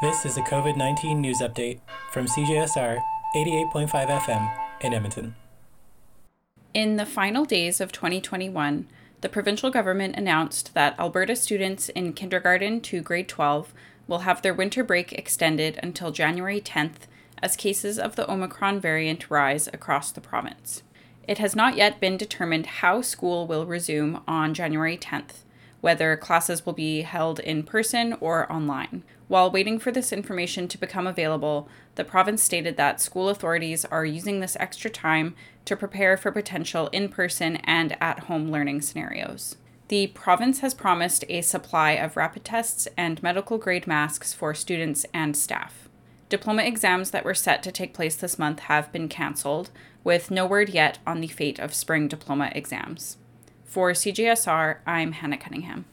This is a COVID 19 news update from CJSR 88.5 FM in Edmonton. In the final days of 2021, the provincial government announced that Alberta students in kindergarten to grade 12 will have their winter break extended until January 10th as cases of the Omicron variant rise across the province. It has not yet been determined how school will resume on January 10th, whether classes will be held in person or online. While waiting for this information to become available, the province stated that school authorities are using this extra time to prepare for potential in person and at home learning scenarios. The province has promised a supply of rapid tests and medical grade masks for students and staff. Diploma exams that were set to take place this month have been cancelled, with no word yet on the fate of spring diploma exams. For CJSR, I'm Hannah Cunningham.